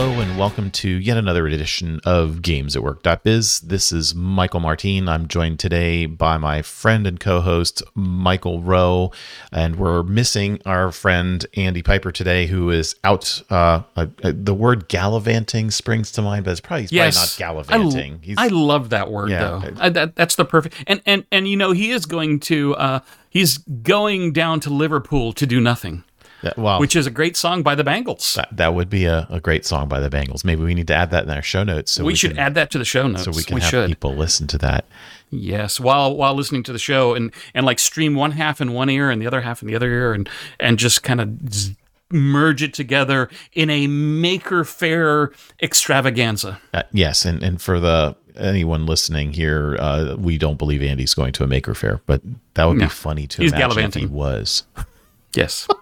Hello and welcome to yet another edition of Games at Work.biz. This is Michael Martin. I'm joined today by my friend and co-host Michael Rowe, and we're missing our friend Andy Piper today, who is out. Uh, uh, the word gallivanting springs to mind, but it's probably, yes, probably not gallivanting. I, I, love that word yeah, though. I, that, that's the perfect. And and and you know he is going to. Uh, he's going down to Liverpool to do nothing. That, well, which is a great song by the Bangles. That, that would be a, a, great song by the Bangles. Maybe we need to add that in our show notes. So we, we should can, add that to the show notes. So we can we have should. people listen to that. Yes, while while listening to the show and and like stream one half in one ear and the other half in the other ear and and just kind of merge it together in a Maker Faire extravaganza. Uh, yes, and and for the anyone listening here, uh, we don't believe Andy's going to a Maker Faire, but that would no. be funny to He's imagine if he was. Yes.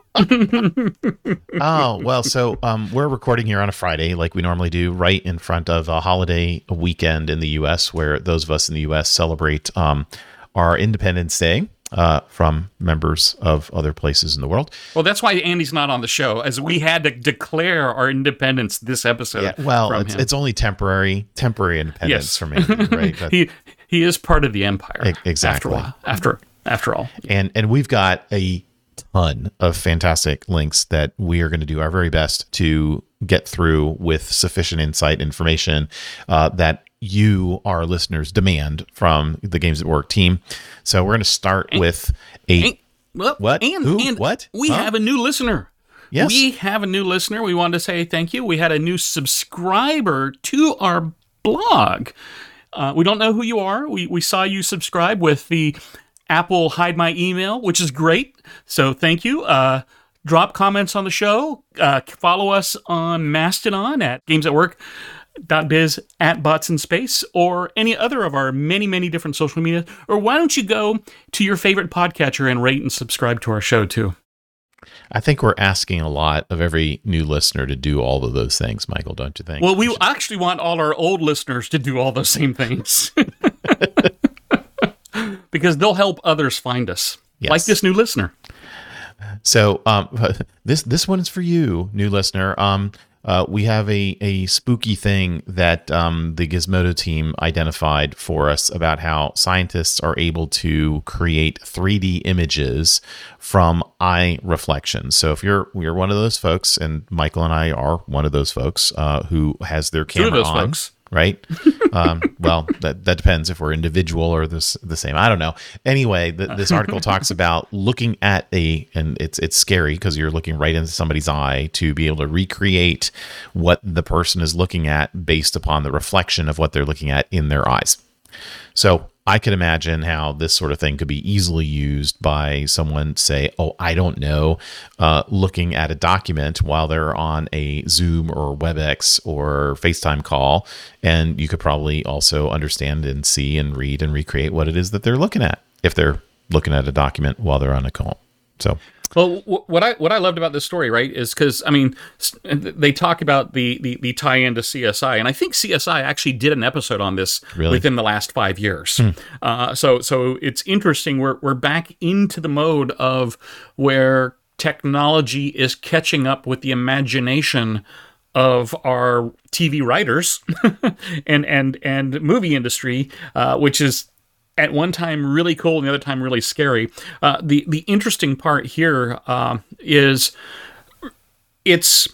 oh well, so um, we're recording here on a Friday, like we normally do, right in front of a holiday weekend in the U.S., where those of us in the U.S. celebrate um, our Independence Day uh, from members of other places in the world. Well, that's why Andy's not on the show, as we had to declare our independence this episode. Yeah, well, it's, it's, only temporary, temporary independence yes. from Andy, right? But he he is part of the empire. Exactly. After all, after after all, and and we've got a ton of fantastic links that we are going to do our very best to get through with sufficient insight information uh, that you, our listeners, demand from the Games at Work team. So we're going to start and, with a and, well, what? And, Who? and what? We huh? have a new listener. Yes. We have a new listener. We wanted to say thank you. We had a new subscriber to our blog. Uh, we don't know who you are. We, we saw you subscribe with the Apple hide my email, which is great. So thank you. Uh, drop comments on the show. Uh, follow us on Mastodon at Games at Work. Biz at Bots in Space or any other of our many, many different social media. Or why don't you go to your favorite podcatcher and rate and subscribe to our show too? I think we're asking a lot of every new listener to do all of those things, Michael, don't you think? Well, we actually want all our old listeners to do all those same things. because they'll help others find us, yes. like this new listener. So um, this this one is for you, new listener. Um, uh, we have a, a spooky thing that um, the Gizmodo team identified for us about how scientists are able to create 3D images from eye reflections. So if you're you're one of those folks, and Michael and I are one of those folks uh, who has their camera on. Folks right? um, well, that, that depends if we're individual or this the same. I don't know. Anyway, the, this article talks about looking at a, and it's it's scary because you're looking right into somebody's eye to be able to recreate what the person is looking at based upon the reflection of what they're looking at in their eyes. So I could imagine how this sort of thing could be easily used by someone, say, oh, I don't know, uh, looking at a document while they're on a Zoom or WebEx or FaceTime call. And you could probably also understand and see and read and recreate what it is that they're looking at if they're looking at a document while they're on a call. So well, what I what I loved about this story, right, is because I mean, they talk about the, the the tie-in to CSI, and I think CSI actually did an episode on this really? within the last five years. Hmm. Uh, so so it's interesting. We're we're back into the mode of where technology is catching up with the imagination of our TV writers and and and movie industry, uh, which is at one time really cool and the other time really scary. Uh, the the interesting part here uh, is it's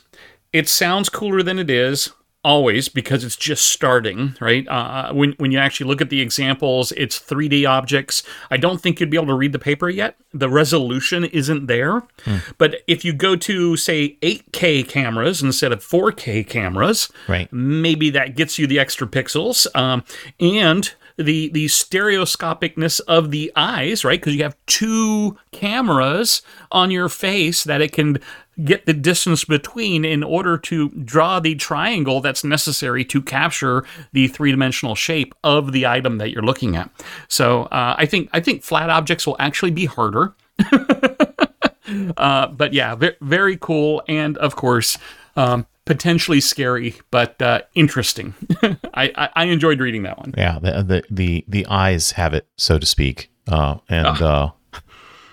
it sounds cooler than it is always because it's just starting right? Uh, when, when you actually look at the examples it's 3d objects. I don't think you'd be able to read the paper yet. The resolution isn't there. Hmm. but if you go to say 8k cameras instead of 4k cameras right. maybe that gets you the extra pixels. Um, and the the stereoscopicness of the eyes, right? Because you have two cameras on your face that it can get the distance between in order to draw the triangle that's necessary to capture the three-dimensional shape of the item that you're looking at. So uh, I think I think flat objects will actually be harder. uh, but yeah, very, very cool, and of course. Um, potentially scary, but uh, interesting. I, I, I, enjoyed reading that one. Yeah, the the the, the eyes have it, so to speak, uh, and uh,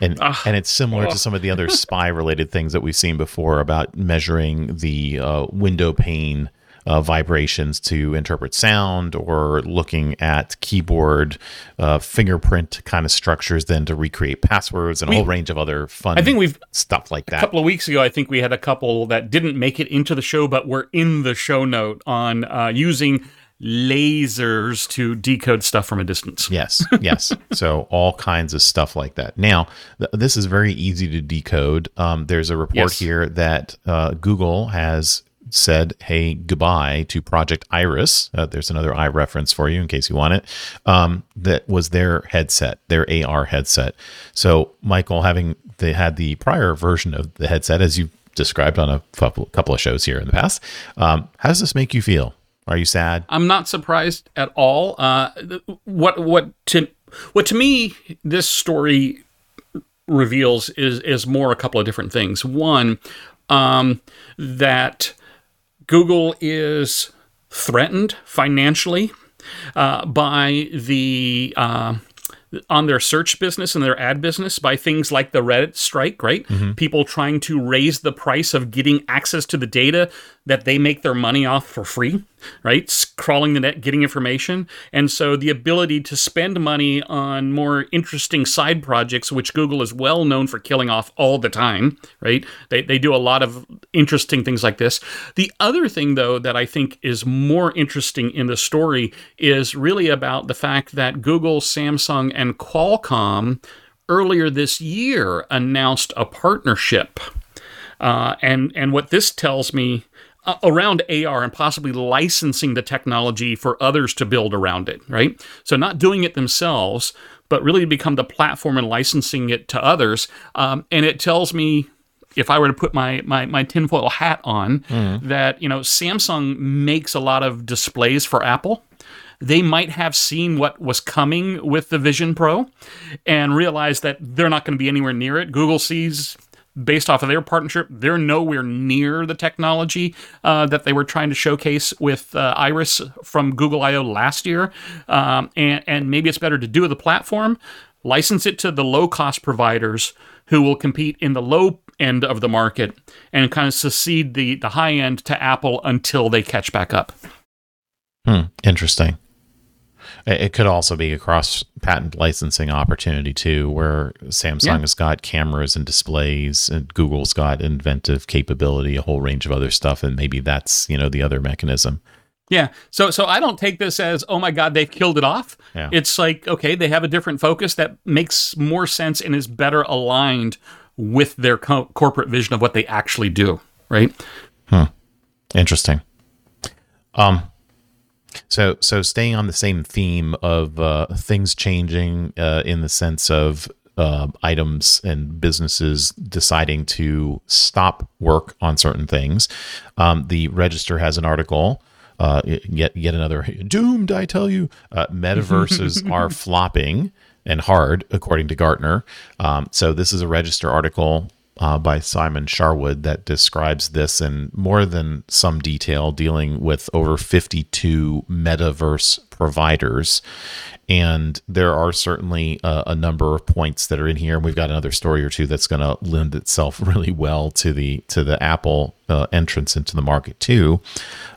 and and it's similar to some of the other spy related things that we've seen before about measuring the uh, window pane uh, vibrations to interpret sound or looking at keyboard uh, fingerprint kind of structures then to recreate passwords and we, a whole range of other fun I think we've stuff like that. A couple of weeks ago, I think we had a couple that didn't make it into the show, but were in the show note on uh, using lasers to decode stuff from a distance. Yes, yes. so all kinds of stuff like that. Now, th- this is very easy to decode. Um, there's a report yes. here that uh, Google has said, hey, goodbye to Project Iris. Uh, there's another eye reference for you in case you want it. Um, that was their headset, their AR headset. So, Michael, having they had the prior version of the headset, as you described on a couple of shows here in the past, um, how does this make you feel? Are you sad? I'm not surprised at all. Uh, what what to what to me this story reveals is is more a couple of different things. One, um, that Google is threatened financially uh, by the uh, on their search business and their ad business by things like the Reddit strike, right? Mm-hmm. People trying to raise the price of getting access to the data that they make their money off for free, right? Crawling the net, getting information. And so the ability to spend money on more interesting side projects, which Google is well known for killing off all the time, right? They, they do a lot of interesting things like this. The other thing, though, that I think is more interesting in the story is really about the fact that Google, Samsung, and Qualcomm earlier this year announced a partnership. Uh, and and what this tells me uh, around AR and possibly licensing the technology for others to build around it, right? So not doing it themselves, but really become the platform and licensing it to others. Um, and it tells me if I were to put my my, my tinfoil hat on, mm. that you know Samsung makes a lot of displays for Apple. They might have seen what was coming with the Vision Pro and realized that they're not going to be anywhere near it. Google sees based off of their partnership, they're nowhere near the technology uh, that they were trying to showcase with uh, Iris from Google I/O last year. Um, and, and maybe it's better to do the platform, license it to the low cost providers who will compete in the low end of the market and kind of secede the, the high end to Apple until they catch back up. Hmm, interesting. It could also be a cross patent licensing opportunity too, where Samsung yeah. has got cameras and displays, and Google's got inventive capability, a whole range of other stuff, and maybe that's you know the other mechanism. Yeah. So so I don't take this as oh my god they've killed it off. Yeah. It's like okay they have a different focus that makes more sense and is better aligned with their co- corporate vision of what they actually do. Right. Hmm. Interesting. Um. So, so staying on the same theme of uh, things changing uh, in the sense of uh, items and businesses deciding to stop work on certain things, um, the Register has an article. Uh, yet, yet another doomed. I tell you, uh, metaverses are flopping and hard, according to Gartner. Um, so this is a Register article uh, by Simon Sharwood that describes this in more than some detail, dealing with over 52 metaverse providers. And there are certainly a, a number of points that are in here. And we've got another story or two that's going to lend itself really well to the to the Apple uh, entrance into the market too,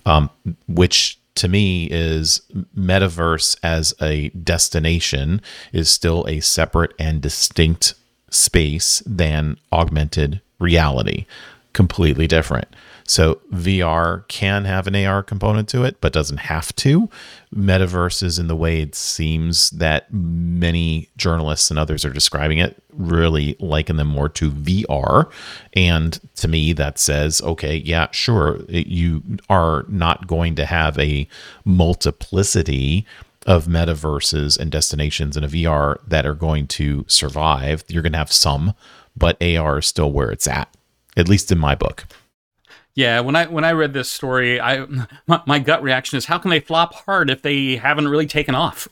um, which to me is metaverse as a destination is still a separate and distinct space than augmented reality. Completely different. So VR can have an AR component to it, but doesn't have to. Metaverses, in the way it seems that many journalists and others are describing it, really liken them more to VR. And to me, that says, okay, yeah, sure, you are not going to have a multiplicity of metaverses and destinations in a VR that are going to survive. You're going to have some, but AR is still where it's at, at least in my book. Yeah, when I when I read this story, I my, my gut reaction is how can they flop hard if they haven't really taken off?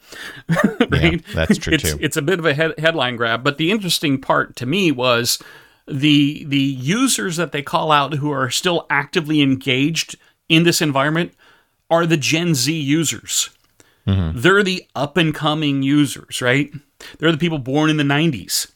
right? Yeah, that's true it's, too. It's a bit of a head, headline grab, but the interesting part to me was the the users that they call out who are still actively engaged in this environment are the Gen Z users. Mm-hmm. They're the up and coming users, right? They're the people born in the 90s.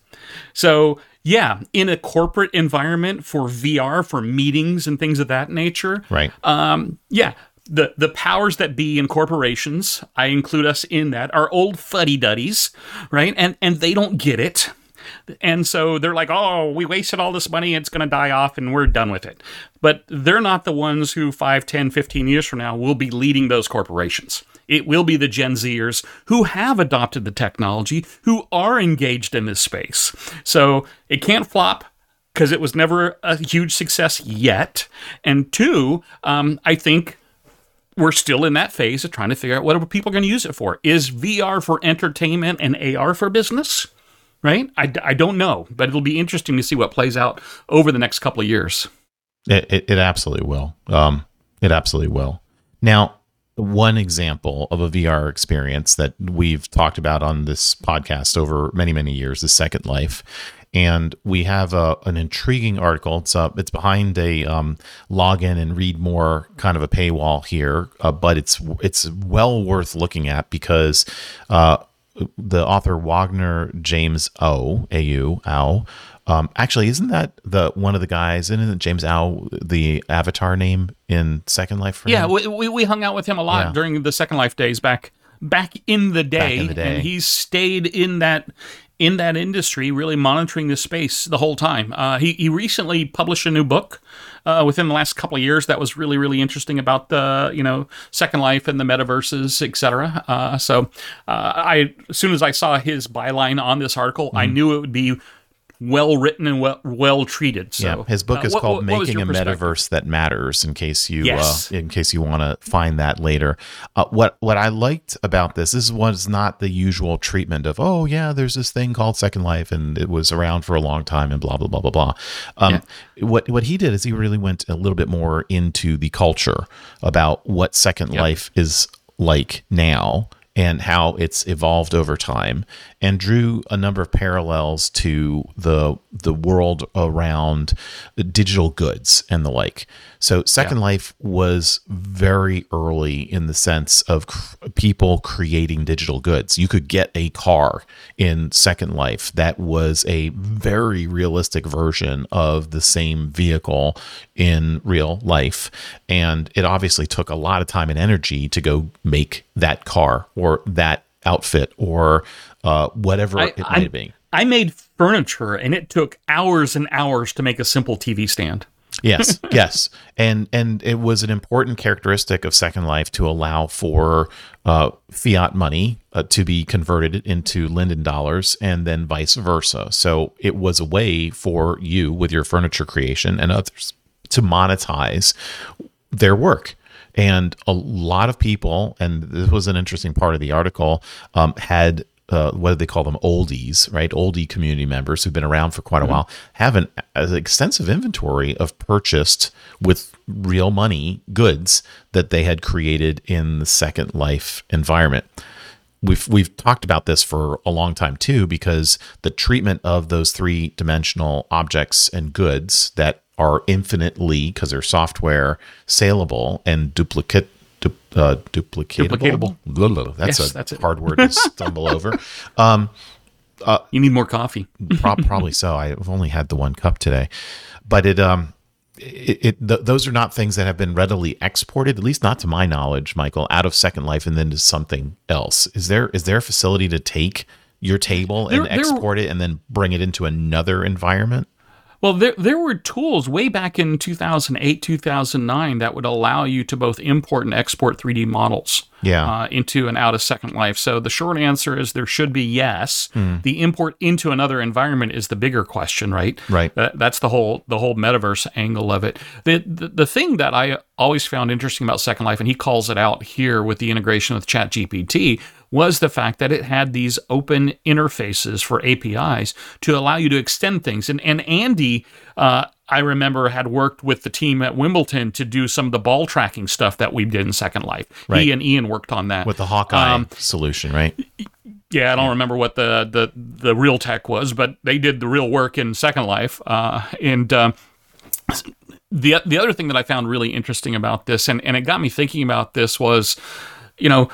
So yeah, in a corporate environment for VR, for meetings and things of that nature. Right. Um, yeah, the the powers that be in corporations, I include us in that, are old fuddy duddies, right? And and they don't get it. And so they're like, oh, we wasted all this money, it's going to die off, and we're done with it. But they're not the ones who 5, 10, 15 years from now will be leading those corporations. It will be the Gen Zers who have adopted the technology, who are engaged in this space. So it can't flop because it was never a huge success yet. And two, um, I think we're still in that phase of trying to figure out what are people going to use it for. Is VR for entertainment and AR for business? Right? I, I don't know, but it'll be interesting to see what plays out over the next couple of years. It, it, it absolutely will. Um, it absolutely will. Now, one example of a VR experience that we've talked about on this podcast over many, many years is Second Life. And we have a, an intriguing article. It's up. It's behind a um, login and read more kind of a paywall here, uh, but it's it's well worth looking at because uh, the author Wagner James O A U Au um, actually, isn't that the one of the guys? Isn't James Au the avatar name in Second Life? yeah, we, we, we hung out with him a lot yeah. during the Second Life days back back in the day, in the day. and he's stayed in that in that industry, really monitoring the space the whole time. Uh, he he recently published a new book uh, within the last couple of years that was really really interesting about the you know Second Life and the metaverses, etc. Uh, so uh, I as soon as I saw his byline on this article, mm-hmm. I knew it would be well written and well well treated. So yeah, his book uh, is uh, called what, "Making a Metaverse That Matters." In case you yes. uh, in case you want to find that later, uh, what what I liked about this, this was not the usual treatment of oh yeah, there's this thing called Second Life and it was around for a long time and blah blah blah blah blah. Um, yeah. What what he did is he really went a little bit more into the culture about what Second yep. Life is like now and how it's evolved over time and drew a number of parallels to the the world around digital goods and the like. So Second yeah. Life was very early in the sense of cr- people creating digital goods. You could get a car in Second Life that was a very realistic version of the same vehicle in real life and it obviously took a lot of time and energy to go make that car or that outfit or uh, whatever I, it might I, be. I made furniture and it took hours and hours to make a simple TV stand. yes, yes, and and it was an important characteristic of Second Life to allow for uh, fiat money uh, to be converted into Linden dollars, and then vice versa. So it was a way for you, with your furniture creation and others, to monetize their work. And a lot of people, and this was an interesting part of the article, um, had uh, what do they call them? Oldies right? Oldie community members who've been around for quite a mm-hmm. while have an, an, extensive inventory of purchased with real money goods that they had created in the second life environment. We've we've talked about this for a long time too because the treatment of those three dimensional objects and goods that are infinitely because they're software saleable and duplicate uh, duplicatable. duplicatable. That's yes, a that's hard word to stumble over. Um, uh, you need more coffee. probably so. I've only had the one cup today, but it um it, it th- those are not things that have been readily exported, at least not to my knowledge, Michael, out of Second Life and then to something else. Is there is there a facility to take your table and there, export there, it and then bring it into another environment? Well, there, there were tools way back in 2008, 2009 that would allow you to both import and export 3D models. yeah. uh, into and out of Second Life. So the short answer is there should be yes. Hmm. The import into another environment is the bigger question, right? Right. That, that's the whole the whole metaverse angle of it. The, the the thing that I always found interesting about Second Life, and he calls it out here with the integration with ChatGPT, was the fact that it had these open interfaces for APIs to allow you to extend things. And and Andy, uh, I remember, had worked with the team at Wimbledon to do some of the ball tracking stuff that we did in Second Life. Right. He and Ian worked on that With the Hawkeye Um, solution, right? yeah, I don't remember what the, the the real tech was, but they did the real work in Second Life. Uh, and um, the the other thing that I found really interesting about this, and, and it got me thinking about this, was, you know,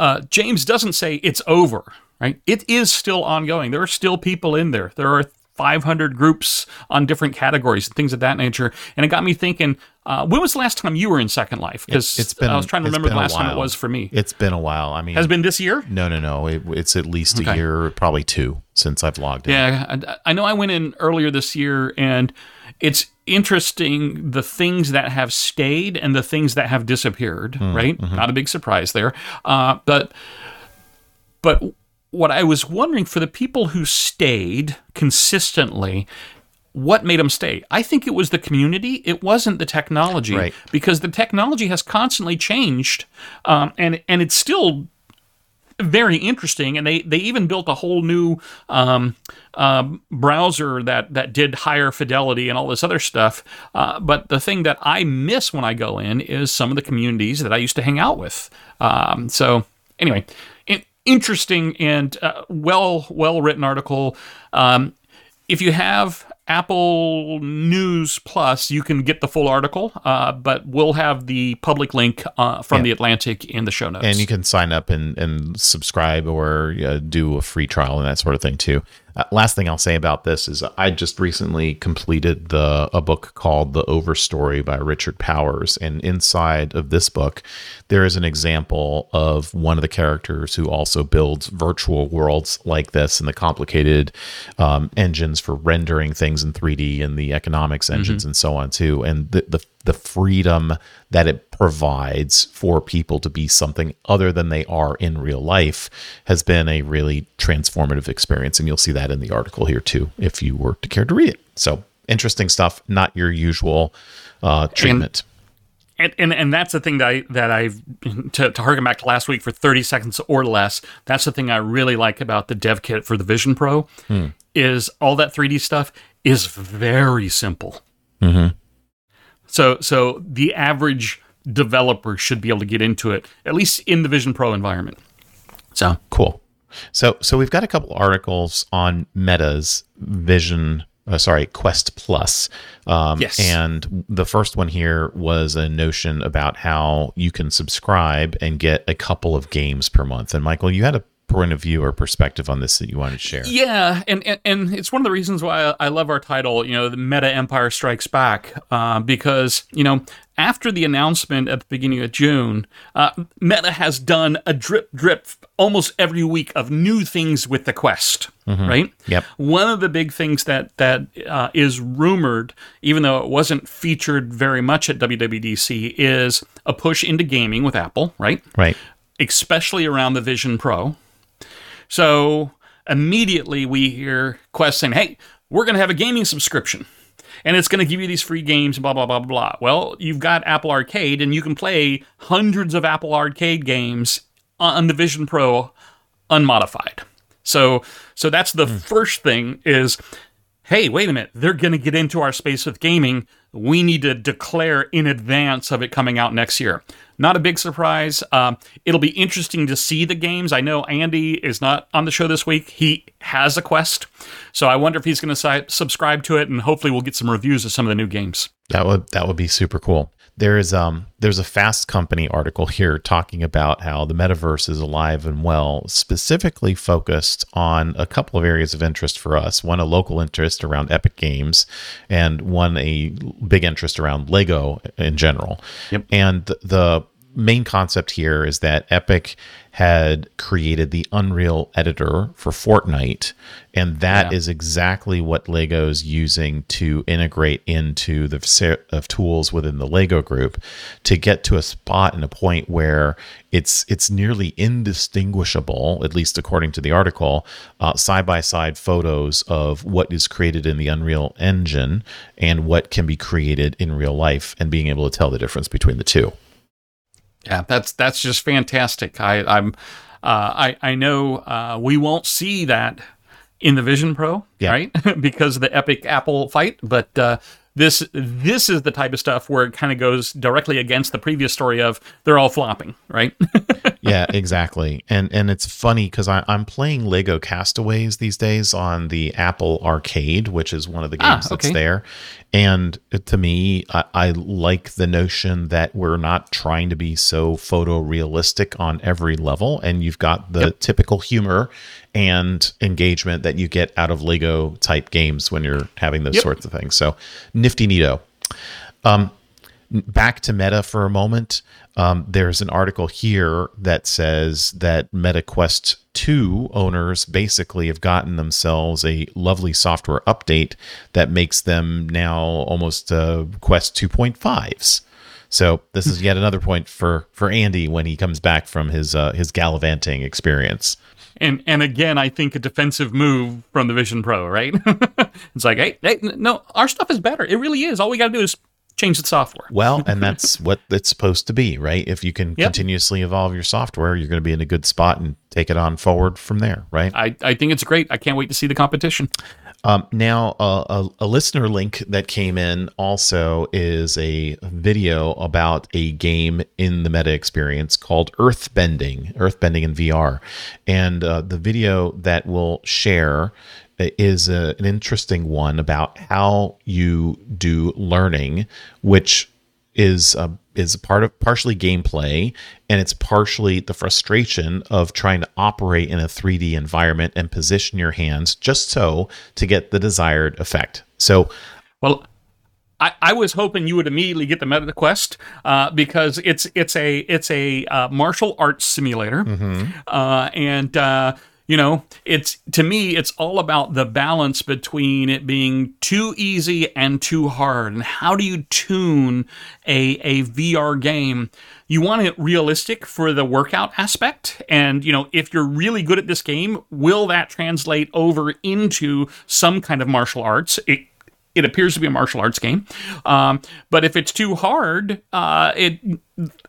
uh, James doesn't say it's over, right? It is still ongoing. There are still people in there. There are 500 groups on different categories and things of that nature. And it got me thinking, uh, when was the last time you were in Second Life? Because It's been. I was trying to remember the last time it was for me. It's been a while. I mean, Has it been this year? no, no, no. It, it's at least a Okay. year, probably two, since I've logged in. Yeah, I, I know I went in earlier this year, and it's interesting the things that have stayed and the things that have disappeared. right, not a big surprise there. Uh, but but what I was wondering for the people who stayed consistently. What made them stay? I think it was the community. It wasn't the technology, Right. because the technology has constantly changed, um, and and it's still very interesting and they they even built a whole new um, um, browser that that did higher fidelity and all this other stuff. Uh, but the thing that i miss when i go in is some of the communities that i used to hang out with. Um, so anyway in, interesting and uh, well well written article. Um, if you have Apple News Plus, you can get the full article, uh, but we'll have the public link uh, from the Atlantic in the show notes. and you can sign up and, and subscribe or uh, do a free trial and that sort of thing too. Uh, last thing I'll say about this is I just recently completed the a book called The Overstory by Richard Powers, and inside of this book, there is an example of one of the characters who also builds virtual worlds like this and the complicated um, engines for rendering things in 3D and the economics engines and so on too, and the the the freedom that it provides for people to be something other than they are in real life has been a really transformative experience. And you'll see that in the article here too, if you were to care to read it. So interesting stuff, not your usual uh, treatment. and, and and that's the thing that I that I've to, to harken back to last week for 30 seconds or less. That's the thing I really like about the dev kit for the Vision Pro is all that 3D stuff is very simple. So so the average developer should be able to get into it at least in the Vision Pro environment. So Cool. So so we've got a couple articles on Meta's Vision. Uh, sorry, Quest Plus. Um, Yes. And the first one here was a notion about how you can subscribe and get a couple of games per month. And Michael, you had a point of view or perspective on this that you wanted to share. Yeah, and, and and it's one of the reasons why I love our title, you know, the Meta Empire Strikes Back, uh, because you know after the announcement at the beginning of June, uh, Meta has done a drip drip almost every week of new things with the Quest, right? Yep. One of the big things that that uh, is rumored, even though it wasn't featured very much at WWDC, is a push into gaming with Apple, right? Right. especially around the Vision Pro. So immediately we hear Quest saying, hey, we're going to have a gaming subscription. And it's going to give you these free games, blah, blah, blah, blah, blah. Well, you've got Apple Arcade, and you can play hundreds of Apple Arcade games on the Vision Pro unmodified. So, so that's the hmm. first thing is, hey, wait a minute, they're going to get into our space with gaming. We need to declare in advance of it coming out next year. Not a big surprise. Um, it'll be interesting to see the games. I know Andy is not on the show this week. He has a Quest, so I wonder if he's going to si- subscribe to it, and hopefully we'll get some reviews of some of the new games. That would that would be super cool. There is um there's a Fast Company article here talking about how the metaverse is alive and well, specifically focused on a couple of areas of interest for us. One a local interest around Epic Games, and one a big interest around Lego in general. Yep. And the, the main concept here is that Epic had created the Unreal editor for Fortnite, and that yeah. is exactly what Lego's using to integrate into the set of tools within the Lego group to get to a spot and a point where it's it's nearly indistinguishable, at least according to the article, uh, side by side photos of what is created in the Unreal Engine and what can be created in real life, and being able to tell the difference between the two. Yeah, that's that's just fantastic. I, I'm uh, I I know uh, we won't see that in the Vision Pro, yeah. right? because of the epic Apple fight, but uh, this this is the type of stuff where it kind of goes directly against the previous story of they're all flopping, right? yeah, exactly. And and it's funny because I'm playing Lego Castaways these days on the Apple Arcade, which is one of the ah, games ah, okay. that's there. And to me, I, I, like the notion that we're not trying to be so photorealistic on every level, and you've got the yep. typical humor and engagement that you get out of Lego type games when you're having those yep. sorts of things. So nifty neato. Um, back to Meta for a moment. Um, there's an article here that says that Meta Quest 2 owners basically have gotten themselves a lovely software update that makes them now almost uh, Quest 2.5s. So this is yet another point for for Andy when he comes back from his uh, his gallivanting experience. And and again, I think a defensive move from the Vision Pro, right? it's like, hey, hey, no, our stuff is better. It really is. All we got to do is change the software. well, and that's what it's supposed to be, right? If you can yep. continuously evolve your software, you're going to be in a good spot and take it on forward from there, right? I, I think it's great. I can't wait to see the competition. Um, now, uh, a, a, listener link that came in also is a video about a game in the meta experience called Earthbending, Earthbending in VR. And uh, the video that we'll share is a, an interesting one about how you do learning, which is a, is a part of partially gameplay and it's partially the frustration of trying to operate in a 3D environment and position your hands just so to get the desired effect. So, well, I, I was hoping you would immediately get the Meta Quest uh, because it's it's a it's a uh, martial arts simulator, mm-hmm. uh, and uh, you know, it's to me, it's all about the balance between it being too easy and too hard. And how do you tune a, a VR game? You want it realistic for the workout aspect. And, you know, if you're really good at this game, will that translate over into some kind of martial arts? It it appears to be a martial arts game. Um, but if it's too hard, uh, it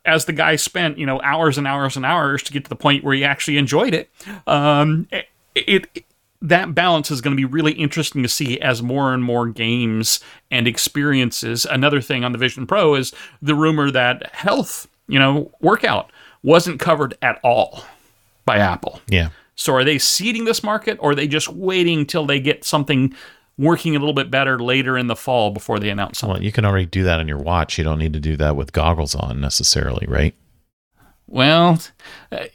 as the guy spent you know hours and hours and hours to get to the point where he actually enjoyed it, um, it, it that balance is going to be really interesting to see as more and more games and experiences. Another thing on the Vision Pro is the rumor that health, you know, workout wasn't covered at all by Apple. Yeah. So are they seeding this market or are they just waiting till they get something working a little bit better later in the fall before they announce something. Well, you can already do that on your watch. You don't need to do that with goggles on necessarily, right? Well,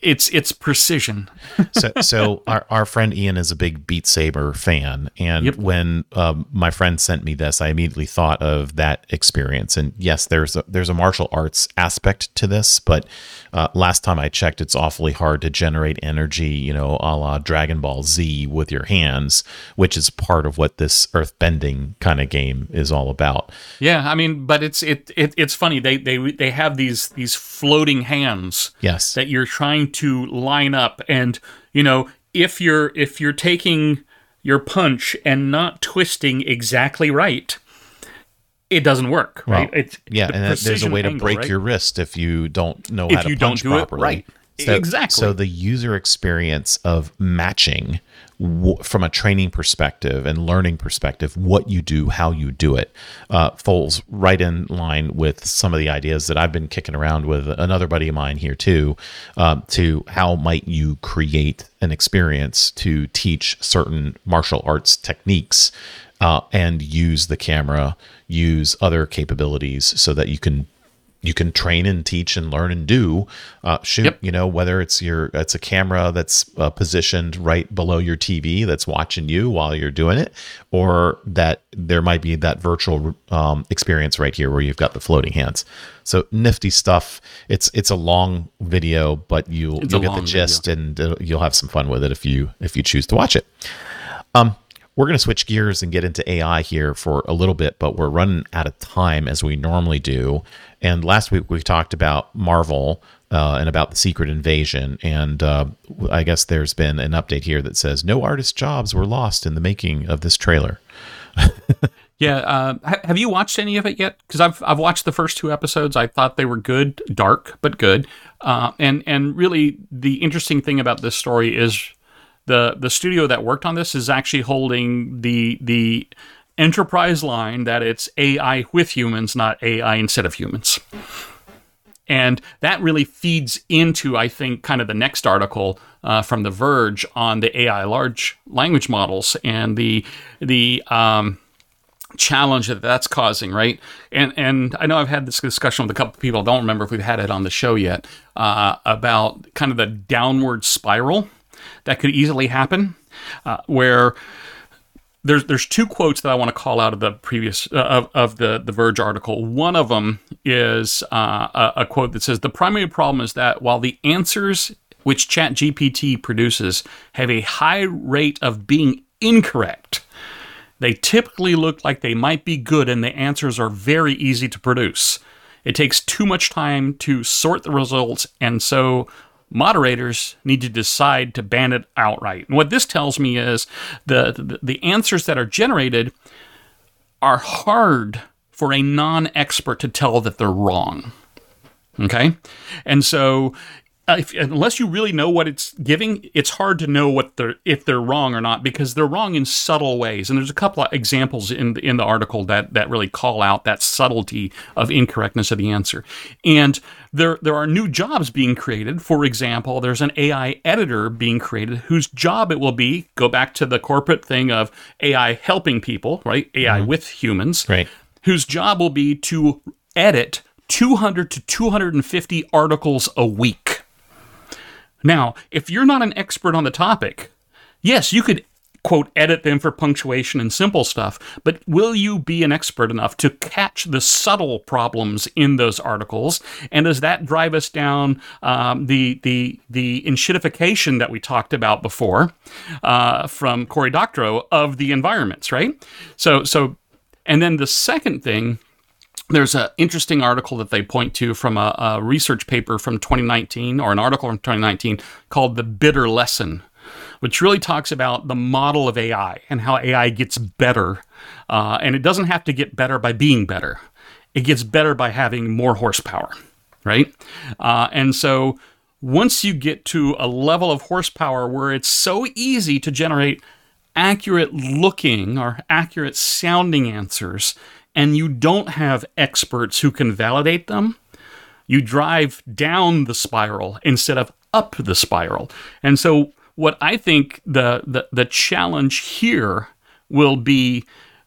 it's it's precision. so, so our, our friend Ian is a big Beat Saber fan, and yep. when um, my friend sent me this, I immediately thought of that experience. And yes, there's a there's a martial arts aspect to this, but uh, last time I checked, it's awfully hard to generate energy, you know, a la Dragon Ball Z with your hands, which is part of what this earth bending kind of game is all about. Yeah, I mean, but it's it, it it's funny they they they have these these floating hands, yes, that you're trying to line up, and you know if you're if you're taking your punch and not twisting exactly right it doesn't work, right? Well, it's yeah, and there's a way to break right? your wrist if you don't know if how to you punch don't do properly. It right. So, exactly. So the user experience of matching w- from a training perspective and learning perspective, what you do, how you do it, uh, falls right in line with some of the ideas that I've been kicking around with another buddy of mine here too. Uh, to how might you create an experience to teach certain martial arts techniques uh, and use the camera, use other capabilities so that you can you can train and teach and learn and do uh, shoot yep. you know whether it's your it's a camera that's uh, positioned right below your tv that's watching you while you're doing it or that there might be that virtual um, experience right here where you've got the floating hands so nifty stuff it's it's a long video but you'll, you'll get the gist video. and uh, you'll have some fun with it if you if you choose to watch it um we're going to switch gears and get into AI here for a little bit, but we're running out of time as we normally do. And last week we talked about Marvel uh, and about the Secret Invasion. And uh, I guess there's been an update here that says no artist jobs were lost in the making of this trailer. yeah, uh, have you watched any of it yet? Because I've I've watched the first two episodes. I thought they were good, dark but good. Uh, and and really, the interesting thing about this story is the the studio that worked on this is actually holding the the enterprise line that it's AI with humans, not AI instead of humans. And that really feeds into, I think, kind of the next article uh, from The Verge on the AI large language models and the the um, challenge that that's causing, right? And and I know I've had this discussion with a couple of people. I don't remember if we've had it on the show yet uh, about kind of the downward spiral that could easily happen, uh, where there's there's two quotes that I want to call out of the previous uh, of, of the the Verge article. One of them is uh, a, a, quote that says the primary problem is that while the answers which ChatGPT produces have a high rate of being incorrect, they typically look like they might be good, and the answers are very easy to produce. It takes too much time to sort the results, and so moderators need to decide to ban it outright. And what this tells me is the, the, the answers that are generated are hard for a non expert to tell that they're wrong. Okay? And so uh, if, unless you really know what it's giving, it's hard to know what they're if they're wrong or not because they're wrong in subtle ways. And there's a couple of examples in the, in the article that that really call out that subtlety of incorrectness of the answer. And there there are new jobs being created. For example, there's an AI editor being created whose job it will be go back to the corporate thing of AI helping people, right? AI mm-hmm. with humans, right? Whose job will be to edit 200 to 250 articles a week. Now, if you're not an expert on the topic, yes, you could quote edit them for punctuation and simple stuff, but will you be an expert enough to catch the subtle problems in those articles? And does that drive us down um, the the the enshittification that we talked about before uh, from Cory Doctorow of the environments, right? So so, and then the second thing there's an interesting article that they point to from a, a, research paper from 2019 or an article from 2019 called The Bitter Lesson, which really talks about the model of AI and how AI gets better. Uh, and it doesn't have to get better by being better, it gets better by having more horsepower, right? Uh, and so once you get to a level of horsepower where it's so easy to generate accurate looking or accurate sounding answers and you don't have experts who can validate them, you drive down the spiral instead of up the spiral. And so what I think the the, the challenge here will be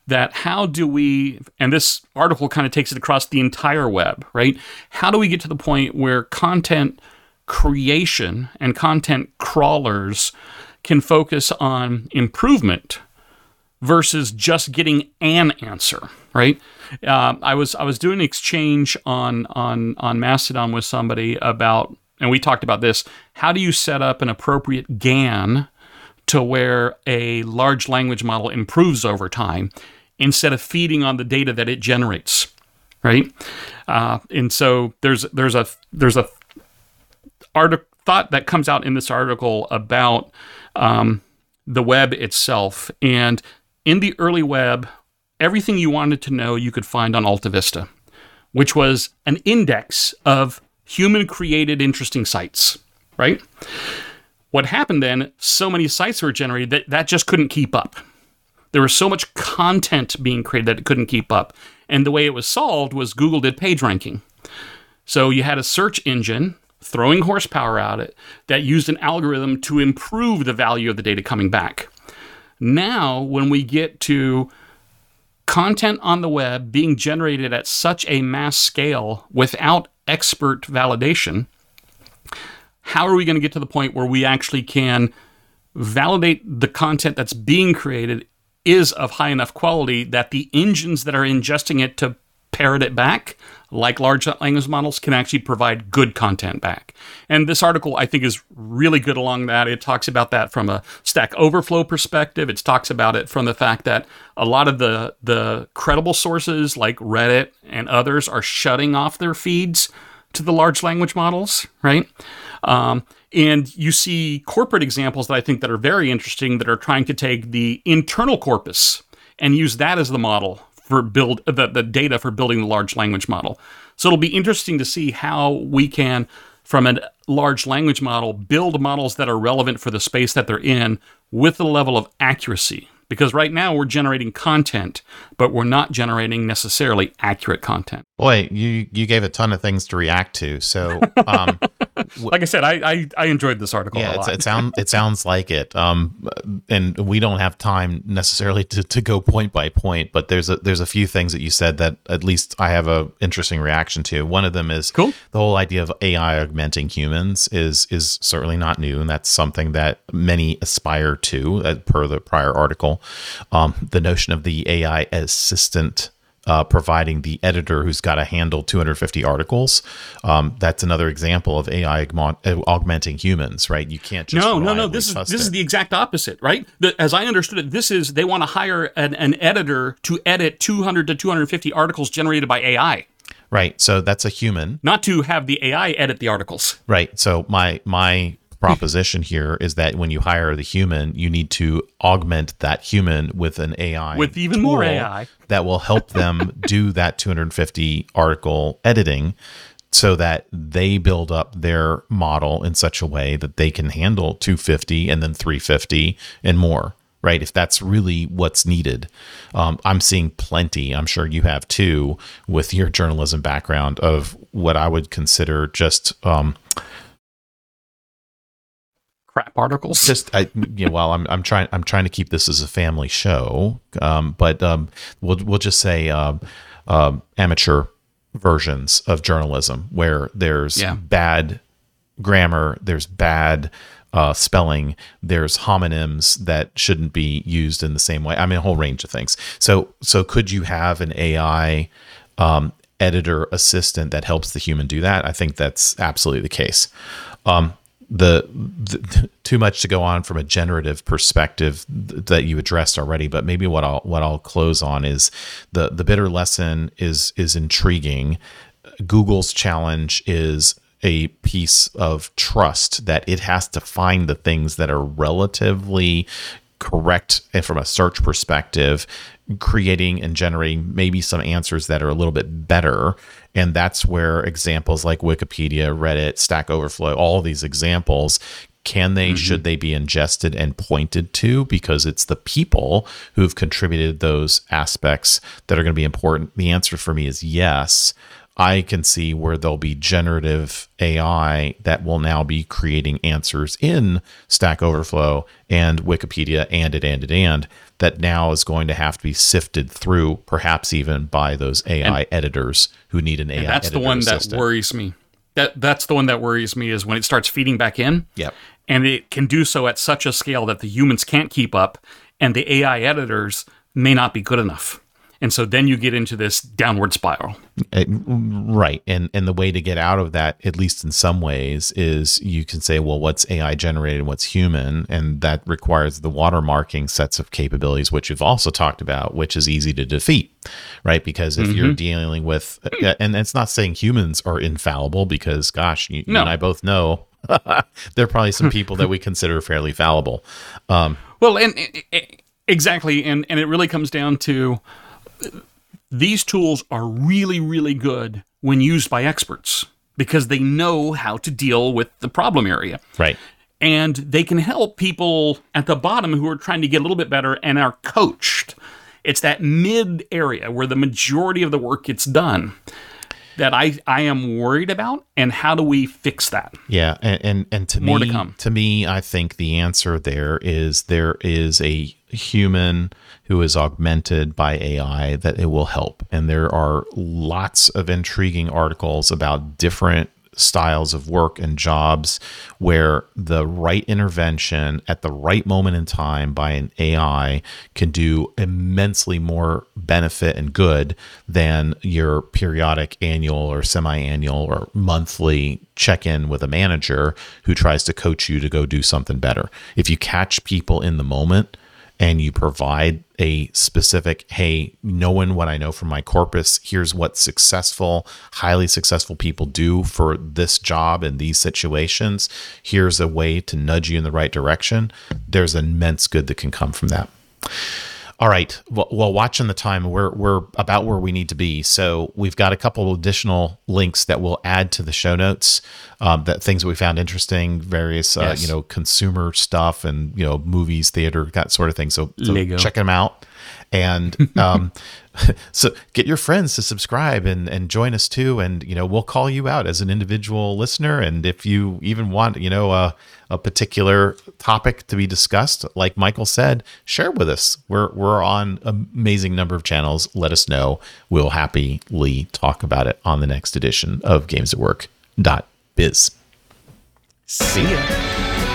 that how do we and this article kind of takes it across the entire web, right? How do we get to the point where content creation and content crawlers can focus on improvement versus just getting an answer, right? Uh, I was I was doing an exchange on on on Mastodon with somebody about, and we talked about this. How do you set up an appropriate GAN to where a large language model improves over time instead of feeding on the data that it generates, right? Uh, and so there's there's a there's a art thought that comes out in this article about um, the web itself and in the early web, everything you wanted to know you could find on AltaVista, which was an index of human created interesting sites, right? What happened then, so many sites were generated that that just couldn't keep up. There was so much content being created that it couldn't keep up. And the way it was solved was Google did page ranking. So you had a search engine throwing horsepower at it that used an algorithm to improve the value of the data coming back. Now, when we get to content on the web being generated at such a mass scale without expert validation, how are we going to get to the point where we actually can validate the content that's being created is of high enough quality that the engines that are ingesting it to parrot it back, like large language models, can actually provide good content back. And this article, I think, is really good along that. It talks about that from a Stack Overflow perspective. It talks about it from the fact that a lot of the the credible sources like Reddit and others are shutting off their feeds to the large language models, right? Um, and you see corporate examples that I think that are very interesting that are trying to take the internal corpus and use that as the model for build the, the data for building the large language model. So it'll be interesting to see how we can, from a large language model, build models that are relevant for the space that they're in with the level of accuracy. Because right now we're generating content, but we're not generating necessarily accurate content. Boy, you you gave a ton of things to react to. So um, like I said, I, I, I enjoyed this article. Yeah, it sounds it sounds like it. Um, and we don't have time necessarily to, to go point by point, but there's a there's a few things that you said that at least I have a interesting reaction to. One of them is cool. The whole idea of AI augmenting humans is is certainly not new, and that's something that many aspire to, uh, per the prior article. Um, the notion of the AI assistant uh, providing the editor who's got to handle 250 articles. Um, that's another example of AI augmenting humans, right? You can't just no, no, no. This is this it. is the exact opposite, right? The, as I understood it, this is they want to hire an, an editor to edit 200 to 250 articles generated by AI. Right. So that's a human. Not to have the AI edit the articles. Right. So my my proposition here is that when you hire the human, you need to augment that human with an AI with even more AI that will help them do that 250 article editing so that they build up their model in such a way that they can handle 250 and then 350 and more right? If that's really what's needed. Um, i'm seeing plenty. I'm sure you have too with your journalism background of what i would consider just um, crap articles. Just, I, you know, well, I'm, I'm trying, I'm trying to keep this as a family show, um, but um, we'll, we'll just say um, um, amateur versions of journalism where there's yeah. bad grammar, there's bad uh, spelling, there's homonyms that shouldn't be used in the same way. I mean, a whole range of things. So, so could you have an AI um, editor assistant that helps the human do that? I think that's absolutely the case. Um, the, the, too much to go on from a generative perspective that you addressed already but maybe what I'll what I'll close on is the the bitter lesson is is intriguing. Google's challenge is a piece of trust that it has to find the things that are relatively correct and from a search perspective creating and generating maybe some answers that are a little bit better and that's where examples like wikipedia reddit stack overflow all these examples can they mm-hmm. should they be ingested and pointed to? Because it's the people who've contributed those aspects that are going to be important. The answer for me is yes I can see where there'll be generative AI that will now be creating answers in Stack Overflow and Wikipedia and it and it and that now is going to have to be sifted through, perhaps even by those AI and, editors who need an AI. that's the one assistant. that worries me. That that's the one that worries me is when it starts feeding back in. Yep. And it can do so at such a scale that the humans can't keep up, and the AI editors may not be good enough and so then you get into this downward spiral. Uh, right. And and the way to get out of that at least in some ways is you can say well what's ai generated? And what's human? And that requires the watermarking sets of capabilities which you've also talked about which is easy to defeat right? Because if mm-hmm. you're dealing with uh, and it's not saying humans are infallible because gosh you, no. you and i both know there are probably some people that we consider fairly fallible. Um, well and exactly. And and it really comes down to these tools are really, really good when used by experts because they know how to deal with the problem area. Right. And they can help people at the bottom who are trying to get a little bit better and are coached. It's that mid area where the majority of the work gets done that I, I am worried about and how do we fix that yeah and and, and to More me to, come. to me i think the answer there is there is a human who is augmented by AI that it will help. And there are lots of intriguing articles about different styles of work and jobs where the right intervention at the right moment in time by an AI can do immensely more benefit and good than your periodic annual or semi annual or monthly check in with a manager who tries to coach you to go do something better. If you catch people in the moment, and you provide a specific, hey, knowing what I know from my corpus, here's what successful, highly successful people do for this job in these situations. Here's a way to nudge you in the right direction. There's immense good that can come from that. All right. Well, well, watching the time, we're we're about where we need to be. So we've got a couple additional links that we'll add to the show notes. Um, that things that we found interesting, various uh, yes. you know consumer stuff, and you know movies, theater, that sort of thing. So, so check them out. And um, so get your friends to subscribe and, and join us too. And, you know, we'll call you out as an individual listener. And if you even want, you know, a, a particular topic to be discussed, like Michael said, share with us. We're, we're on an amazing number of channels. Let us know. We'll happily talk about it on the next edition of Games at Work. Biz. See ya.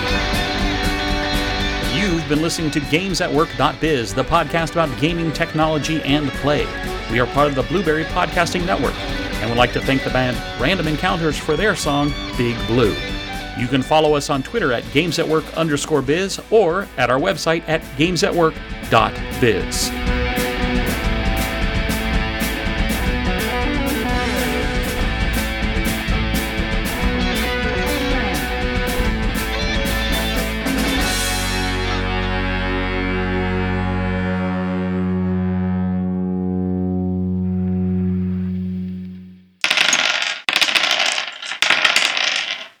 You've been listening to GamesAtWork.biz, the podcast about gaming technology and play. We are part of the Blubrry Podcasting Network, and would like to thank the band Random Encounters for their song Big Blue. You can follow us on Twitter at GamesAtWork underscore biz or at our website at GamesAtWork.biz.